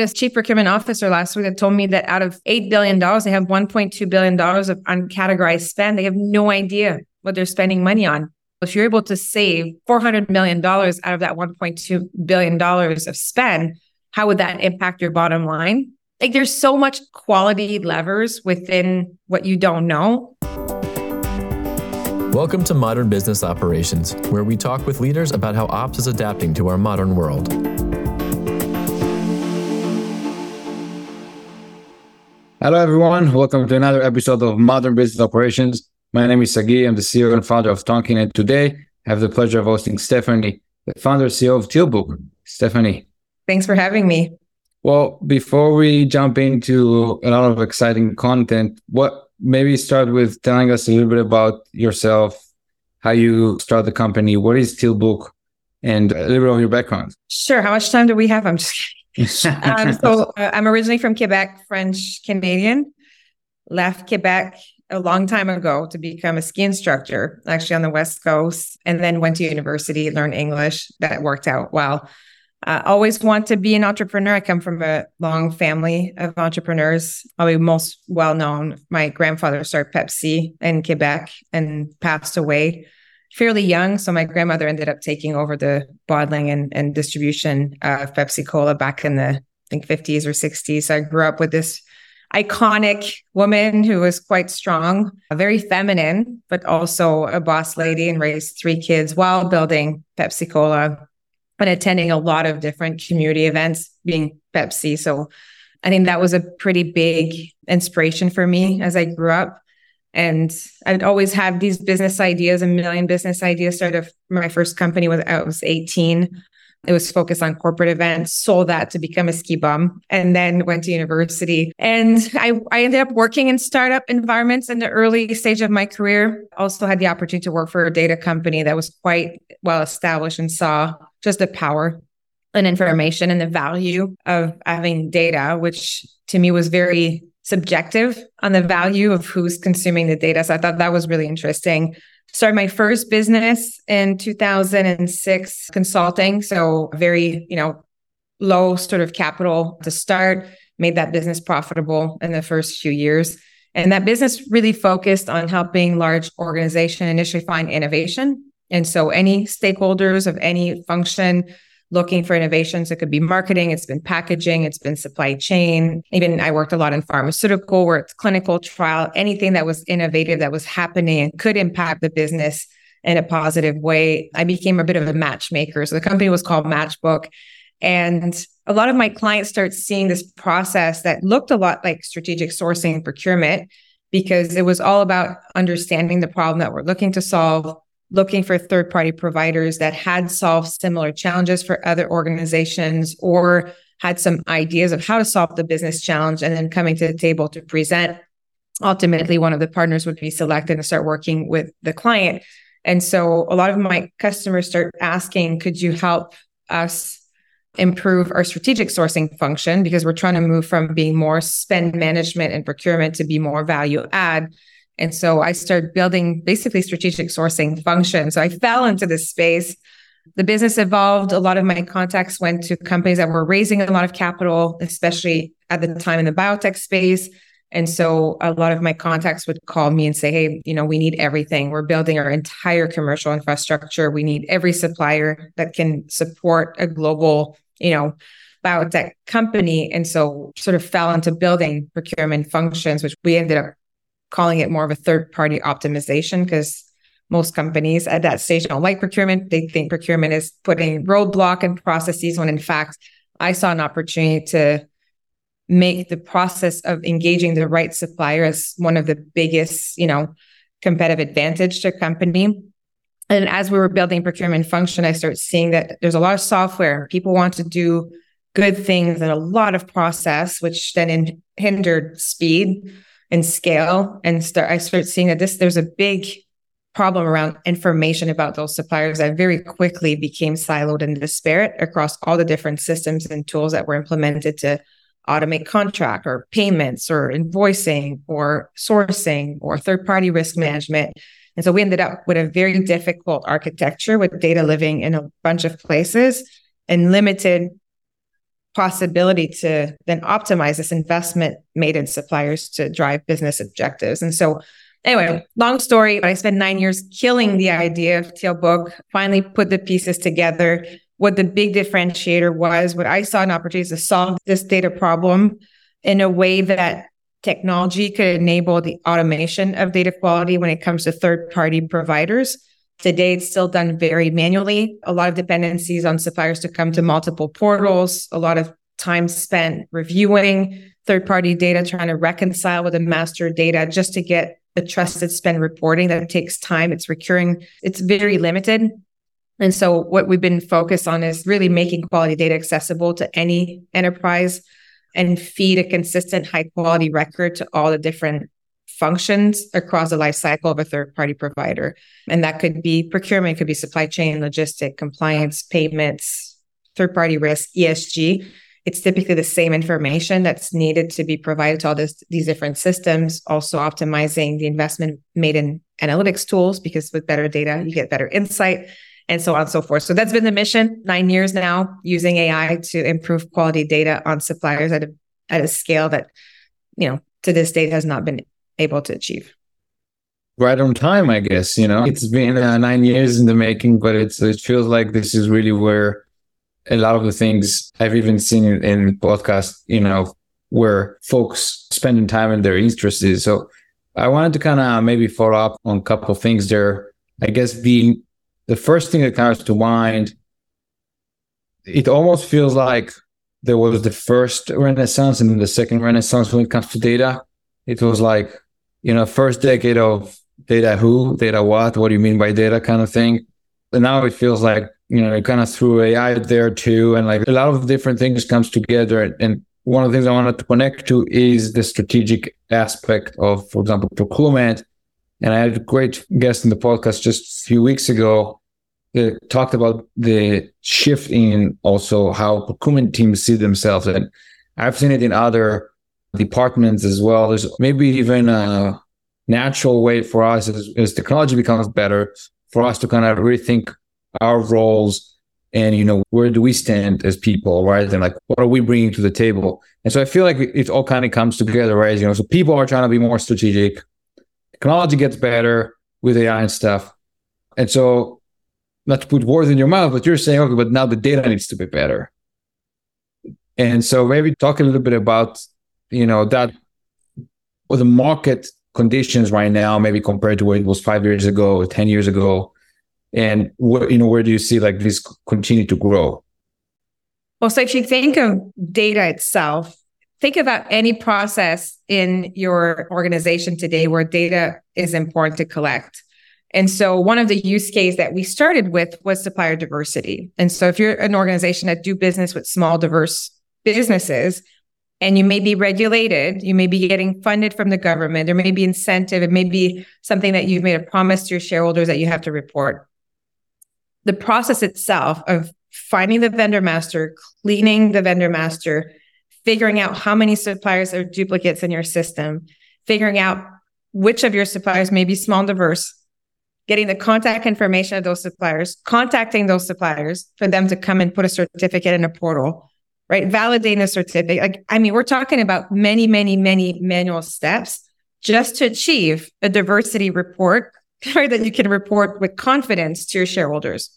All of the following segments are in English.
had a chief procurement officer last week that told me that out of $8 billion, they have $1.2 billion of uncategorized spend. They have no idea what they're spending money on. If you're able to save $400 million out of that $1.2 billion of spend, how would that impact your bottom line? Like there's so much quality levers within what you don't know. Welcome to Modern Business Operations, where we talk with leaders about how ops is adapting to our modern world. Hello, everyone. Welcome to another episode of Modern Business Operations. My name is Sagi. I'm the CEO and founder of Tonkean, and today I have the pleasure of hosting Stephany, the founder and CEO of Tealbook. Stephany. Thanks for having me. Well, before we jump into a lot of exciting content, what maybe start with telling us a little bit about yourself, how you start the company, what is Tealbook, and a little bit of your background. Sure. How much time do we have? I'm just kidding um, so uh, I'm originally from Quebec, French Canadian. Left Quebec a long time ago to become a ski instructor, actually on the West Coast, and then went to university, learned English. That worked out well. Uh, always want to be an entrepreneur. I come from a long family of entrepreneurs. Probably most well known. My grandfather started Pepsi in Quebec and passed away fairly young. So my grandmother ended up taking over the bottling and, and distribution of Pepsi Cola back in the I think 50s or 60s. So I grew up with this iconic woman who was quite strong, very feminine, but also a boss lady and raised three kids while building Pepsi Cola and attending a lot of different community events, being Pepsi. So I think that was a pretty big inspiration for me as I grew up. And I'd always have these business ideas, a million business ideas. Started my first company when I was 18. It was focused on corporate events, sold that to become a ski bum, and then went to university. And I, I ended up working in startup environments in the early stage of my career. Also had the opportunity to work for a data company that was quite well established and saw just the power and information and the value of having data, which to me was very subjective on the value of who's consuming the data. So I thought that was really interesting. Started my first business in 2006, consulting. So very, you know, low sort of capital to start, made that business profitable in the first few years. And that business really focused on helping large organization initially find innovation. And so any stakeholders of any function looking for innovations. It could be marketing, it's been packaging, it's been supply chain. Even I worked a lot in pharmaceutical where it's clinical trial, anything that was innovative that was happening and could impact the business in a positive way. I became a bit of a matchmaker. So the company was called Matchbook. And a lot of my clients start seeing this process that looked a lot like strategic sourcing and procurement because it was all about understanding the problem that we're looking to solve, looking for third party providers that had solved similar challenges for other organizations or had some ideas of how to solve the business challenge and then coming to the table to present. Ultimately, one of the partners would be selected and start working with the client. And so a lot of my customers start asking, could you help us improve our strategic sourcing function? Because we're trying to move from being more spend management and procurement to be more value add. And so I started building basically strategic sourcing function. So I fell into this space. The business evolved. A lot of my contacts went to companies that were raising a lot of capital, especially at the time in the biotech space. And so a lot of my contacts would call me and say, Hey, you know, we need everything. We're building our entire commercial infrastructure. We need every supplier that can support a global, you know, biotech company. And so sort of fell into building procurement functions, which we ended up calling it more of a third party optimization because most companies at that stage don't like procurement. They think procurement is putting roadblock and processes when in fact, I saw an opportunity to make the process of engaging the right supplier as one of the biggest, you know, competitive advantage to a company. And as we were building procurement function, I started seeing that there's a lot of software. People want to do good things and a lot of process, which then in, hindered speed and scale and start I start seeing that this there's a big problem around information about those suppliers that very quickly became siloed and disparate across all the different systems and tools that were implemented to automate contract or payments or invoicing or sourcing or third party risk management. And so we ended up with a very difficult architecture with data living in a bunch of places and limited possibility to then optimize this investment made in suppliers to drive business objectives. And so, anyway, long story, but I spent nine years killing the idea of Tealbook, finally put the pieces together. What the big differentiator was, what I saw an opportunity to solve this data problem in a way that technology could enable the automation of data quality when it comes to third party providers. Today, it's still done very manually. A lot of dependencies on suppliers to come to multiple portals, a lot of time spent reviewing third party data, trying to reconcile with the master data just to get a trusted spend reporting that takes time. It's recurring, it's very limited. And so, what we've been focused on is really making quality data accessible to any enterprise and feed a consistent, high quality record to all the different functions across the life cycle of a third party provider. And that could be procurement, could be supply chain, logistic, compliance, payments, third party risk, ESG. It's typically the same information that's needed to be provided to all this, these different systems, also optimizing the investment made in analytics tools, because with better data, you get better insight and so on and so forth. So that's been the mission nine years now, using AI to improve quality data on suppliers at a, at a scale that, you know, to this date has not been able to achieve. Right on time, I guess. You know, it's been uh, nine years in the making, but it's it feels like this is really where a lot of the things I've even seen in, in podcasts, you know, where folks spending time in their interests is. So I wanted to kind of maybe follow up on a couple of things there. I guess the the first thing that comes to mind, it almost feels like there was the first renaissance and then the second renaissance when it comes to data. It was like you know, first decade of data who, data what, what do you mean by data kind of thing. And now it feels like, you know, it kind of threw AI there too. And like a lot of different things comes together. And one of the things I wanted to connect to is the strategic aspect of, for example, procurement. And I had a great guest in the podcast just a few weeks ago that talked about the shift in also how procurement teams see themselves. And I've seen it in other departments as well. There's maybe even a natural way for us as, as technology becomes better for us to kind of rethink our roles and you know where do we stand as people right? And like what are we bringing to the table? And so i feel like it all kind of comes together right? You know so people are trying to be more strategic. Technology gets better with ai and stuff. And so not to put words in your mouth but you're saying okay but now the data needs to be better. And so maybe talk a little bit about you know that or the market conditions right now maybe compared to where it was five years ago or 10 years ago and where you know where do you see like this continue to grow? Well so if you think of data itself think about any process in your organization today where data is important to collect. And so one of the use case that we started with was supplier diversity. And so if you're an organization that do business with small diverse businesses and you may be regulated you may be getting funded from the government there may be incentive it may be something that you've made a promise to your shareholders that you have to report. The process itself of finding the vendor master cleaning the vendor master figuring out how many suppliers are duplicates in your system figuring out which of your suppliers may be small and diverse getting the contact information of those suppliers contacting those suppliers for them to come and put a certificate in a portal right? Validating a certificate. Like, I mean, we're talking about many, many, many manual steps just to achieve a diversity report right, that you can report with confidence to your shareholders.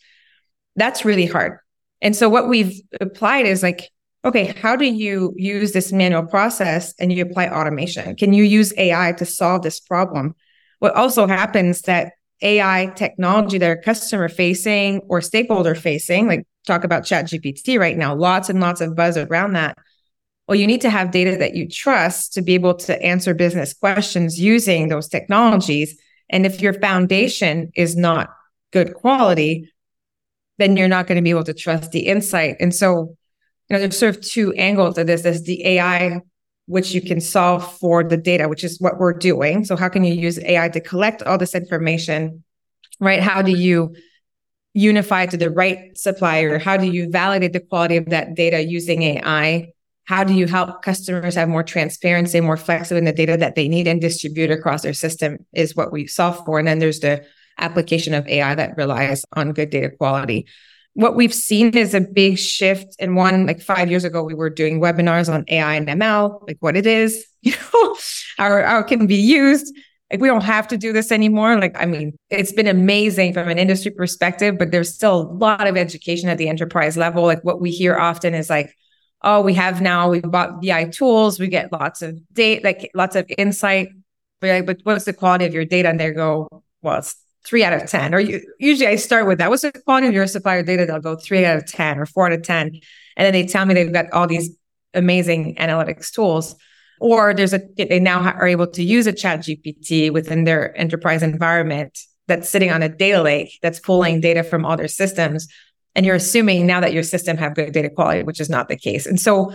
That's really hard. And so what we've applied is like, okay, how do you use this manual process and you apply automation? Can you use AI to solve this problem? What also happens that AI technology that are customer facing or stakeholder facing, like talk about chat gpt right now. Lots and lots of buzz around that. Well you need to have data that you trust to be able to answer business questions using those technologies. And if your foundation is not good quality then you're not going to be able to trust the insight. And so you know there's sort of two angles to this. There's the ai which you can solve for the data which is what we're doing. So how can you use ai to collect all this information right? How do you unify to the right supplier? How do you validate the quality of that data using AI? How do you help customers have more transparency, more flexible in the data that they need and distribute across their system is what we solve for. And then there's the application of AI that relies on good data quality. what we've seen is a big shift. And one, like five years ago, we were doing webinars on AI and ML, like what it is, you know, how, how it can be used. Like we don't have to do this anymore. Like, I mean, it's been amazing from an industry perspective, but there's still a lot of education at the enterprise level. Like what we hear often is like, oh, we have now, we bought BI tools, we get lots of data, like lots of insight. But, like, but what's the quality of your data? And they go, well, it's three out of 10. Or you, usually I start with that. What's the quality of your supplier data? They'll go three out of 10 or four out of 10. And then they tell me they've got all these amazing analytics tools. Or there's a, they now are able to use a chat GPT within their enterprise environment that's sitting on a data lake that's pulling data from other systems. And you're assuming now that your system have good data quality, which is not the case. And so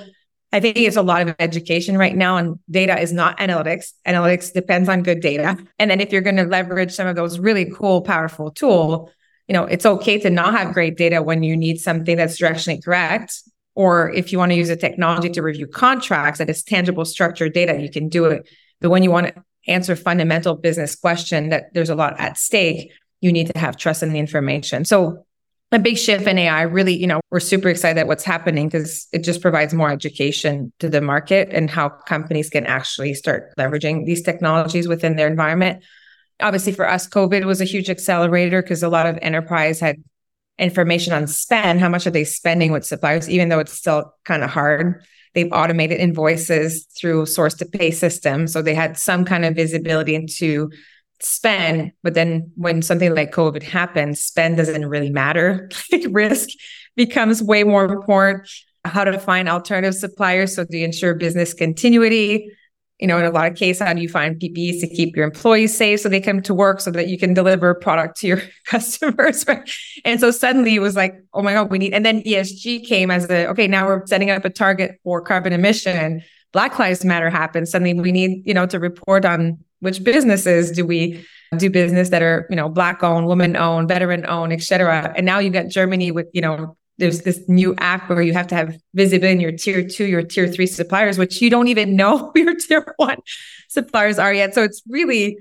I think it's a lot of education right now, and data is not analytics. Analytics depends on good data. And then if you're going to leverage some of those really cool, powerful tool, you know, it's okay to not have great data when you need something that's directionally correct. Or if you want to use a technology to review contracts that is tangible structured data, you can do it. But when you want to answer fundamental business question that there's a lot at stake, you need to have trust in the information. So a big shift in AI. Really, you know, we're super excited at what's happening because it just provides more education to the market and how companies can actually start leveraging these technologies within their environment. Obviously, for us, COVID was a huge accelerator because a lot of enterprise had information on spend. How much are they spending with suppliers, even though it's still kind of hard? They've automated invoices through source to pay systems. So they had some kind of visibility into spend but then when something like covid happens spend doesn't really matter risk becomes way more important how to find alternative suppliers so to ensure business continuity you know in a lot of cases how do you find ppes to keep your employees safe so they come to work so that you can deliver product to your customers right? And so suddenly it was like oh my god we need and then esg came as a okay now we're setting up a target for carbon emission. Black lives matter happens suddenly we need you know to report on which businesses do we do business that are you know black owned woman owned veteran owned etc and now you got germany with you know there's this new app where you have to have visibility in your tier two your tier three suppliers which you don't even know your tier one suppliers are yet. So it's really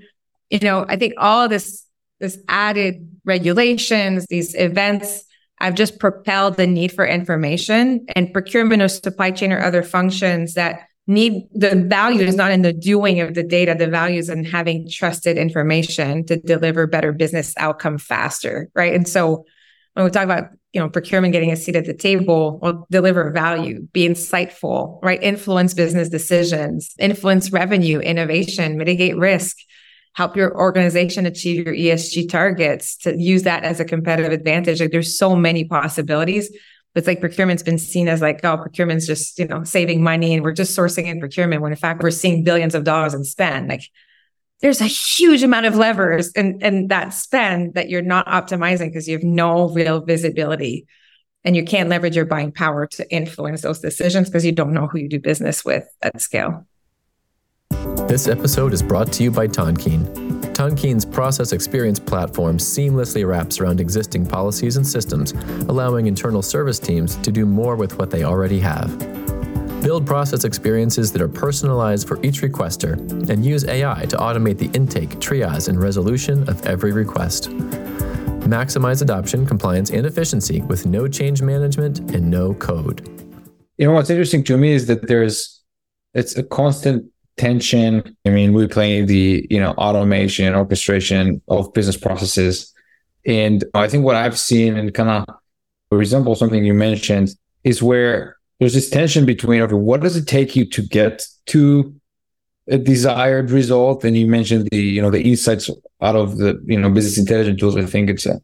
you know i think all this this added regulations these events have just propelled the need for information and procurement or supply chain or other functions that need the value is not in the doing of the data. The value is in having trusted information to deliver better business outcome faster right? And so when we talk about you know procurement getting a seat at the table will deliver value be insightful right influence business decisions influence revenue innovation mitigate risk help your organization achieve your esg targets to use that as a competitive advantage like there's so many possibilities but it's like procurement's been seen as like, oh, procurement's just, you know, saving money and we're just sourcing in procurement when in fact we're seeing billions of dollars in spend. Like there's a huge amount of levers and and that spend that you're not optimizing because you have no real visibility and you can't leverage your buying power to influence those decisions because you don't know who you do business with at scale. This episode is brought to you by Tonkean. Tonkean's process experience platform seamlessly wraps around existing policies and systems, allowing internal service teams to do more with what they already have. Build process experiences that are personalized for each requester and use AI to automate the intake, triage, and resolution of every request. Maximize adoption, compliance, and efficiency with no change management and no code. You know what's interesting to me is that there's it's a constant tension. I mean, we play the, you know, automation, orchestration of business processes. And I think what I've seen and kind of resemble something you mentioned is where there's this tension between okay, what does it take you to get to a desired result? And you mentioned the, you know, the insights out of the, you know, business intelligence tools. I think it's a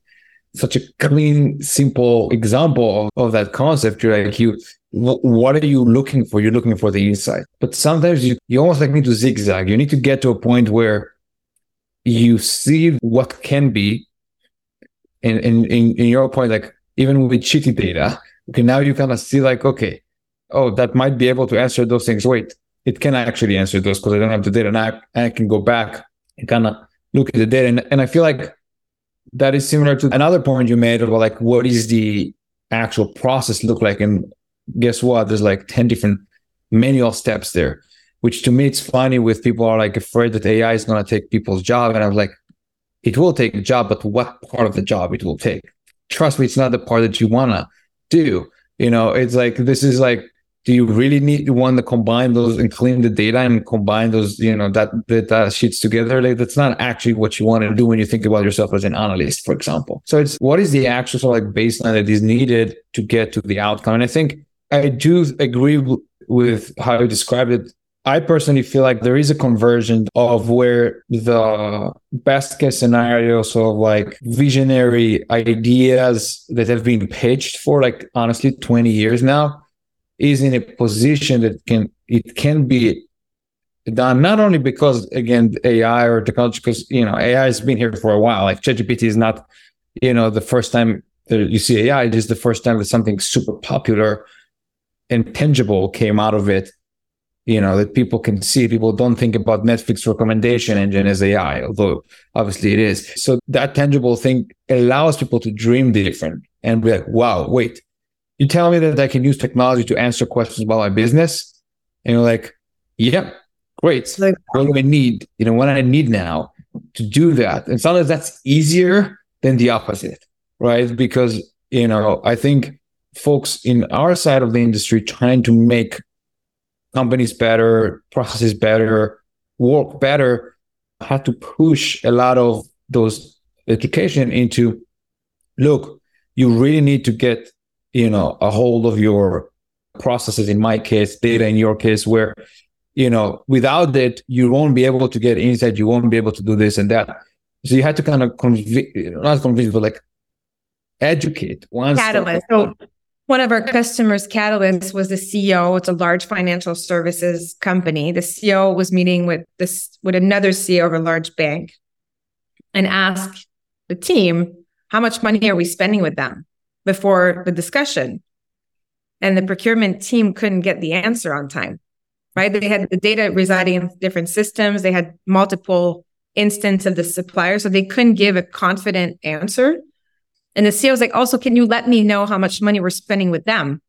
such a clean, simple example of, of that concept. You're like you what are you looking for? You're looking for the insight. But sometimes you, you almost like need to zigzag. You need to get to a point where you see what can be. And in, in, in your point, like even with cheating data, okay, now you kind of see like, okay, oh, that might be able to answer those things. Wait, it can actually answer those because I don't have the data. Now I, I can go back and kind of look at the data. And, and I feel like that is similar to another point you made about like, what is the actual process look like? And guess what? There's like 10 different manual steps there, which to me, it's funny with people are like afraid that AI is going to take people's job. And I was like, it will take a job, but what part of the job it will take? trust me, it's not the part that you wanna do. You know, it's like this is like do you really need to want to combine those and clean the data and combine those you know that data sheets together? Like that's not actually what you want to do when you think about yourself as an analyst for example. So it's what is the actual sort of like baseline that is needed to get to the outcome? And i think i do agree with how you described it I personally feel like there is a conversion of where the best case scenarios of like visionary ideas that have been pitched for like honestly 20 years now is in a position that can it can be done not only because again AI or technology because you know AI has been here for a while. Like ChatGPT is not you know the first time that you see AI it is the first time that something super popular and tangible came out of it you know that people can see people don't think about Netflix recommendation engine as AI although obviously it is so that tangible thing allows people to dream different and be like wow wait you tell me that I can use technology to answer questions about my business. And you're like, yeah, great. Like, what do I need? You know, what I need now to do that. And sometimes that's easier than the opposite, right? Because, you know, I think folks in our side of the industry trying to make companies better, processes better, work better, have to push a lot of those education into look, you really need to get you know a hold of your processes in my case data in your case where you know without it you won't be able to get insight you won't be able to do this and that. So you had to kind of convince not convince but like educate one catalyst. so one of our customers catalyst was the ceo it's a large financial services company the ceo was meeting with this with another ceo of a large bank and asked the team how much money are we spending with them before the discussion. And the procurement team couldn't get the answer on time, right? They had the data residing in different systems. They had multiple instances of the supplier, so they couldn't give a confident answer. And the CEO was like, also, can you let me know how much money we're spending with them?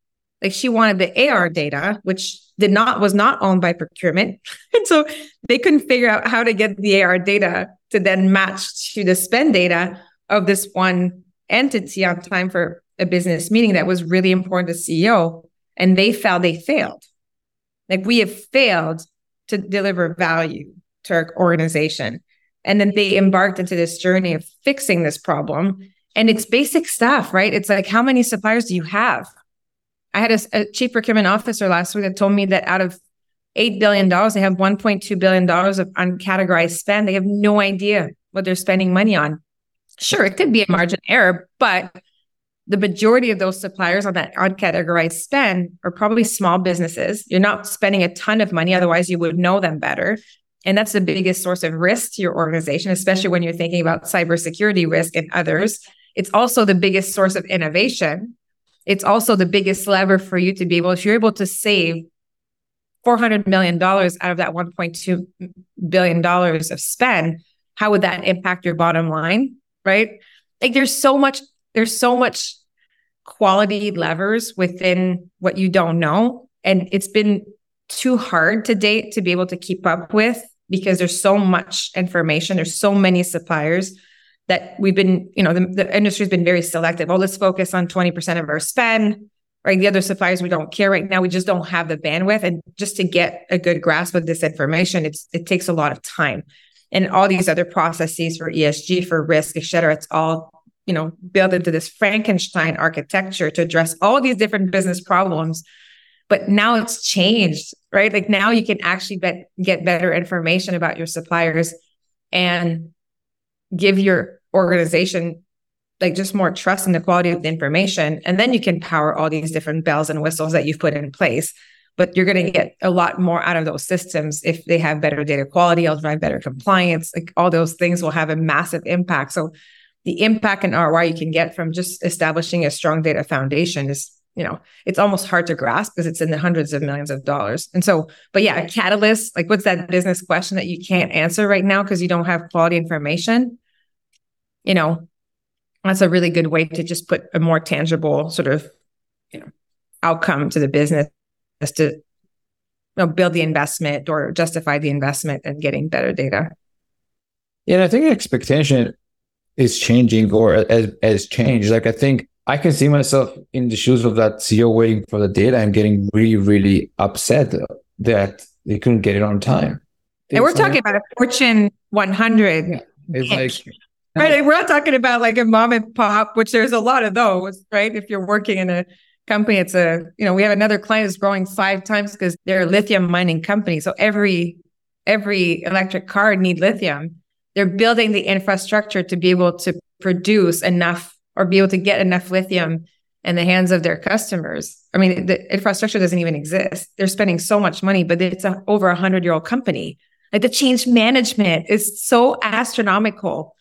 Like she wanted the AR data, which did not was not owned by procurement. And so they couldn't figure out how to get the AR data to then match to the spend data of this one entity on time for a business meeting that was really important to CEO, and they felt they failed. Like we have failed to deliver value to our organization. And then they embarked into this journey of fixing this problem. And it's basic stuff, right? It's like, how many suppliers do you have? I had a, a chief procurement officer last week that told me that out of $8 billion, they have $1.2 billion of uncategorized spend. They have no idea what they're spending money on. Sure, it could be a margin error, but the majority of those suppliers on that uncategorized spend are probably small businesses. You're not spending a ton of money, otherwise, you would know them better. And that's the biggest source of risk to your organization, especially when you're thinking about cybersecurity risk and others. It's also the biggest source of innovation. It's also the biggest lever for you to be able, if you're able to save $400 million out of that $1.2 billion of spend, how would that impact your bottom line? right? Like there's so much, there's so much quality levers within what you don't know. And it's been too hard to date to be able to keep up with because there's so much information. There's so many suppliers that we've been, you know, the, the industry's been very selective. Oh, let's focus on 20% of our spend, right? The other suppliers we don't care right now. We just don't have the bandwidth. And just to get a good grasp of this information, it's it takes a lot of time and all these other processes for ESG, for risk, et cetera. It's all, you know, built into this Frankenstein architecture to address all these different business problems. But now it's changed, right? Like now you can actually bet, get better information about your suppliers and give your organization like just more trust in the quality of the information. And then you can power all these different bells and whistles that you've put in place but you're going to get a lot more out of those systems if they have better data quality, it'll drive better compliance. Like all those things will have a massive impact. So the impact and ROI you can get from just establishing a strong data foundation is, you know, it's almost hard to grasp because it's in the hundreds of millions of dollars. And so, but yeah, a catalyst, like what's that business question that you can't answer right now because you don't have quality information? You know, that's a really good way to just put a more tangible sort of, you know, outcome to the business as to you know, build the investment or justify the investment and getting better data. Yeah, and I think expectation is changing or as as changed. Like I think I can see myself in the shoes of that CEO waiting for the data and getting really, really upset that they couldn't get it on time. And we're talking about a Fortune 100. Yeah. It's like right. We're not talking about like a mom and pop, which there's a lot of those, right? If you're working in a company, it's a you know we have another client that's growing five times because they're a lithium mining company. So every every electric car need lithium. They're building the infrastructure to be able to produce enough or be able to get enough lithium in the hands of their customers. I mean, the infrastructure doesn't even exist. They're spending so much money, but it's a, over a hundred year old company. Like the change management is so astronomical.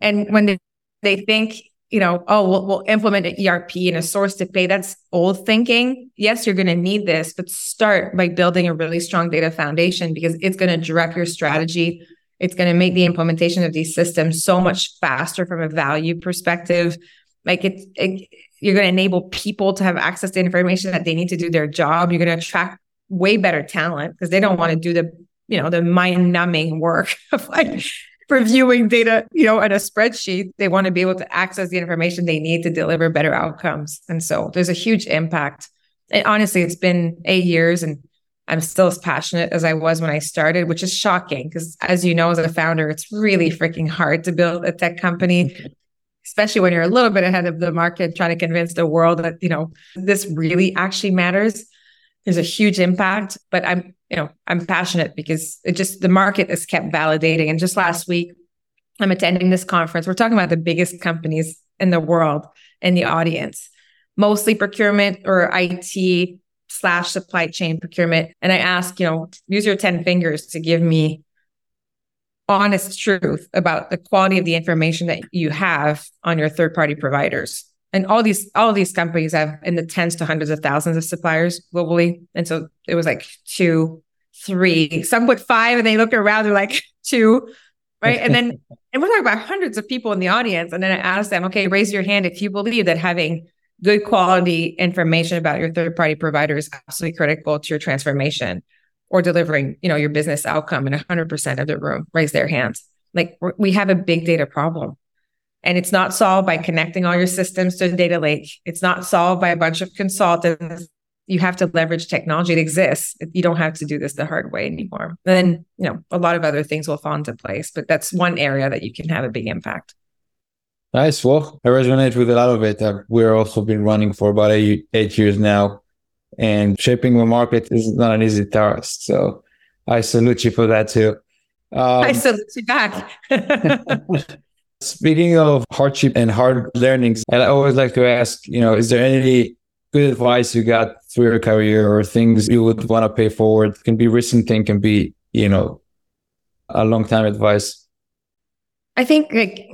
And when they, they think, you know, oh, we'll, we'll implement an ERP and a source to pay, that's old thinking. Yes, you're going to need this, but start by building a really strong data foundation because it's going to direct your strategy. It's going to make the implementation of these systems so much faster from a value perspective. Like it's, it, you're going to enable people to have access to information that they need to do their job. You're going to attract way better talent because they don't want to do the you know, the mind numbing work of like reviewing data, you know, in a spreadsheet. They want to be able to access the information they need to deliver better outcomes. And so there's a huge impact. And honestly, it's been eight years and I'm still as passionate as I was when I started, which is shocking because, as you know, as a founder, it's really freaking hard to build a tech company, especially when you're a little bit ahead of the market, trying to convince the world that, you know, this really actually matters. There's a huge impact, but I'm you know, I'm passionate because it just the market has kept validating. And just last week, I'm attending this conference. We're talking about the biggest companies in the world in the audience, mostly procurement or IT slash supply chain procurement. And I ask, you know, use your 10 fingers to give me honest truth about the quality of the information that you have on your third party providers and all these all these companies have in the tens to hundreds of thousands of suppliers globally. And so it was like two three some put five and they look around they're like two right? And then and we're talking about hundreds of people in the audience. And then i asked them okay raise your hand if you believe that having good quality information about your third party provider is absolutely critical to your transformation or delivering you know your business outcome and 100% of the room. Raise their hands. Like we have a big data problem and it's not solved by connecting all your systems to a data lake. It's not solved by a bunch of consultants. You have to leverage technology that exists. You don't have to do this the hard way anymore. And Then, you know, a lot of other things will fall into place, but that's one area that you can have a big impact. Nice. Well, I resonate with a lot of it. We're also been running for about eight, eight years now, and shaping the market is not an easy task. So I salute you for that too. Um, I salute you back. Speaking of hardship and hard learnings, and I always like to ask, you know, is there any good advice you got through your career or things you would want to pay forward? It can be recent thing, can be, you know, a long time advice. I think like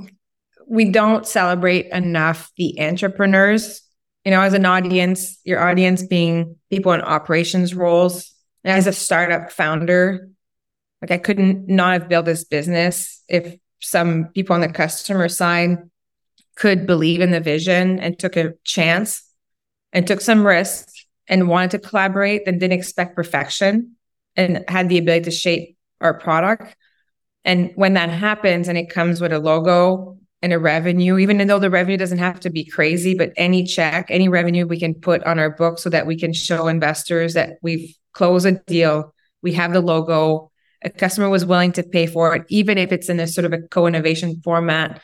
we don't celebrate enough the entrepreneurs. You know, as an audience, your audience being people in operations roles. As a startup founder, like I couldn't not have built this business if some people on the customer side could believe in the vision and took a chance and took some risk and wanted to collaborate and didn't expect perfection and had the ability to shape our product. And when that happens and it comes with a logo and a revenue, even though the revenue doesn't have to be crazy, but any check, any revenue we can put on our book so that we can show investors that we've closed a deal, we have the logo, a customer was willing to pay for it, even if it's in a sort of a co-innovation format.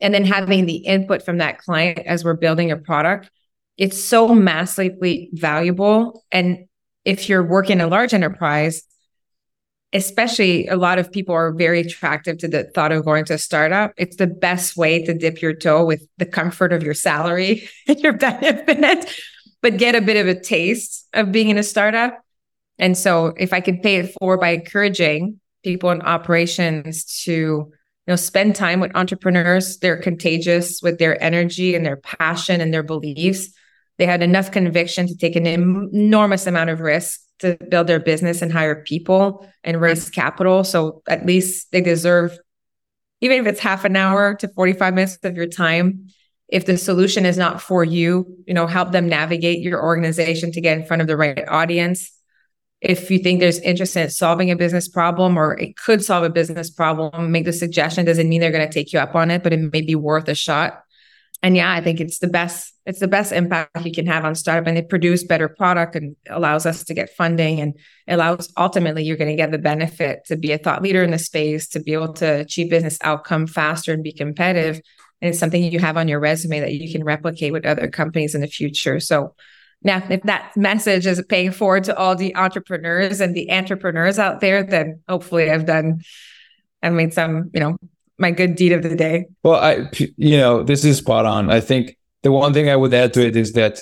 And then having the input from that client as we're building a product, it's so massively valuable. And if you're working a large enterprise, especially a lot of people are very attractive to the thought of going to a startup. It's the best way to dip your toe with the comfort of your salary and your benefits, but get a bit of a taste of being in a startup. And so if I could pay it forward by encouraging people in operations to you know spend time with entrepreneurs they're contagious with their energy and their passion and their beliefs. They had enough conviction to take an enormous amount of risk to build their business and hire people and raise capital. So at least they deserve even if it's half an hour to 45 minutes of your time if the solution is not for you you know help them navigate your organization to get in front of the right audience if you think there's interest in solving a business problem or it could solve a business problem, make the suggestion. Doesn't mean they're going to take you up on it, but it may be worth a shot. And yeah, I think it's the best, it's the best impact you can have on startup and it produces better product and allows us to get funding and allows ultimately you're going to get the benefit to be a thought leader in the space, to be able to achieve business outcome faster and be competitive. And it's something you have on your resume that you can replicate with other companies in the future. So now, if that message is paying forward to all the entrepreneurs and the entrepreneurs out there, then hopefully I've done, I've made some, you know, my good deed of the day. Well, I, you know, this is spot on. I think the one thing I would add to it is that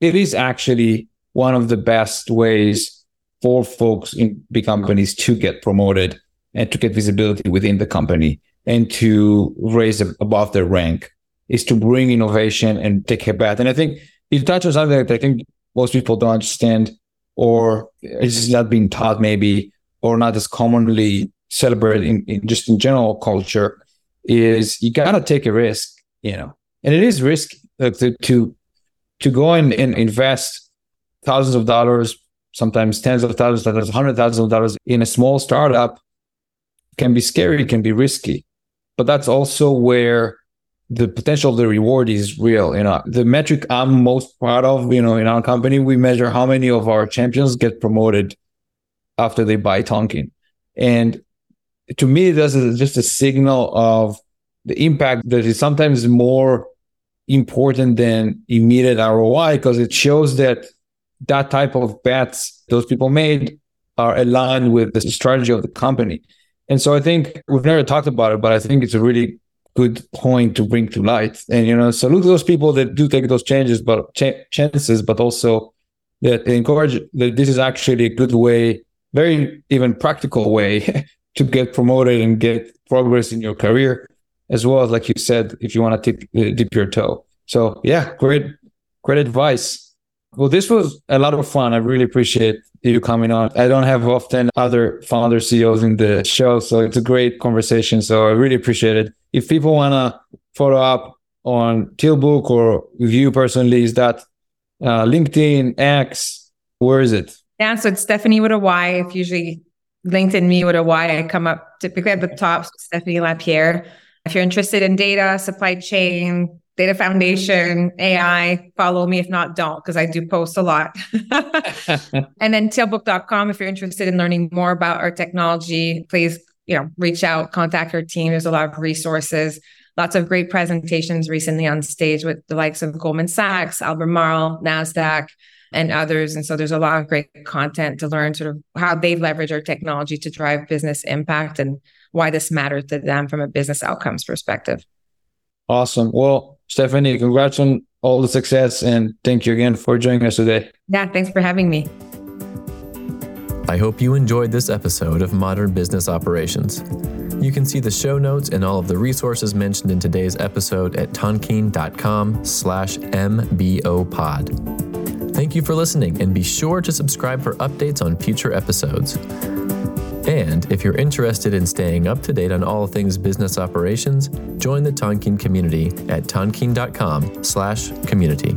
it is actually one of the best ways for folks in big companies to get promoted and to get visibility within the company and to raise above their rank is to bring innovation and take a bet. And I think you touch on something that I think most people don't understand, or is not being taught, maybe, or not as commonly celebrated in, in just in general culture. Is you gotta take a risk, you know, and it is risk like, to, to to go and, and invest thousands of dollars, sometimes tens of thousands of dollars, hundred thousands of dollars in a small startup can be scary, can be risky, but that's also where the potential of the reward is real. You know, the metric I'm most proud of, you know, in our company, we measure how many of our champions get promoted after they buy Tonkean. And to me, this is just a signal of the impact that is sometimes more important than immediate ROI because it shows that that type of bets those people made are aligned with the strategy of the company. And so I think we've never talked about it, but I think it's a really good point to bring to light. And you know, salute those people that do take those changes, but ch- chances, but also that encourage that this is actually a good way, very even practical way to get promoted and get progress in your career, as well as like you said, if you want to dip, uh, dip your toe. So yeah, great, great advice. Well, this was a lot of fun. I really appreciate you coming on. I don't have often other founder CEOs in the show, so it's a great conversation. So I really appreciate it if people want to follow up on Tealbook or with you personally, is that uh, LinkedIn, X? Where is it? Yeah, so it's Stephany with a Y. If usually LinkedIn me with a Y, I come up typically at the top, so Stephany Lapierre. If you're interested in data, supply chain, data foundation, AI, follow me. If not, don't, because I do post a lot. and then tealbook.com, if you're interested in learning more about our technology, please you know, reach out, contact our team. There's a lot of resources, lots of great presentations recently on stage with the likes of Goldman Sachs, Albemarle, NASDAQ, and others. And so there's a lot of great content to learn sort of how they leverage our technology to drive business impact and why this matters to them from a business outcomes perspective. Awesome. Well, Stephany, congrats on all the success and thank you again for joining us today. Yeah, thanks for having me. I hope you enjoyed this episode of Modern Business Operations. You can see the show notes and all of the resources mentioned in today's episode at tonkean.com slash mbopod. Thank you for listening and be sure to subscribe for updates on future episodes. And if you're interested in staying up to date on all things business operations, join the Tonkean community at tonkean.com slash community.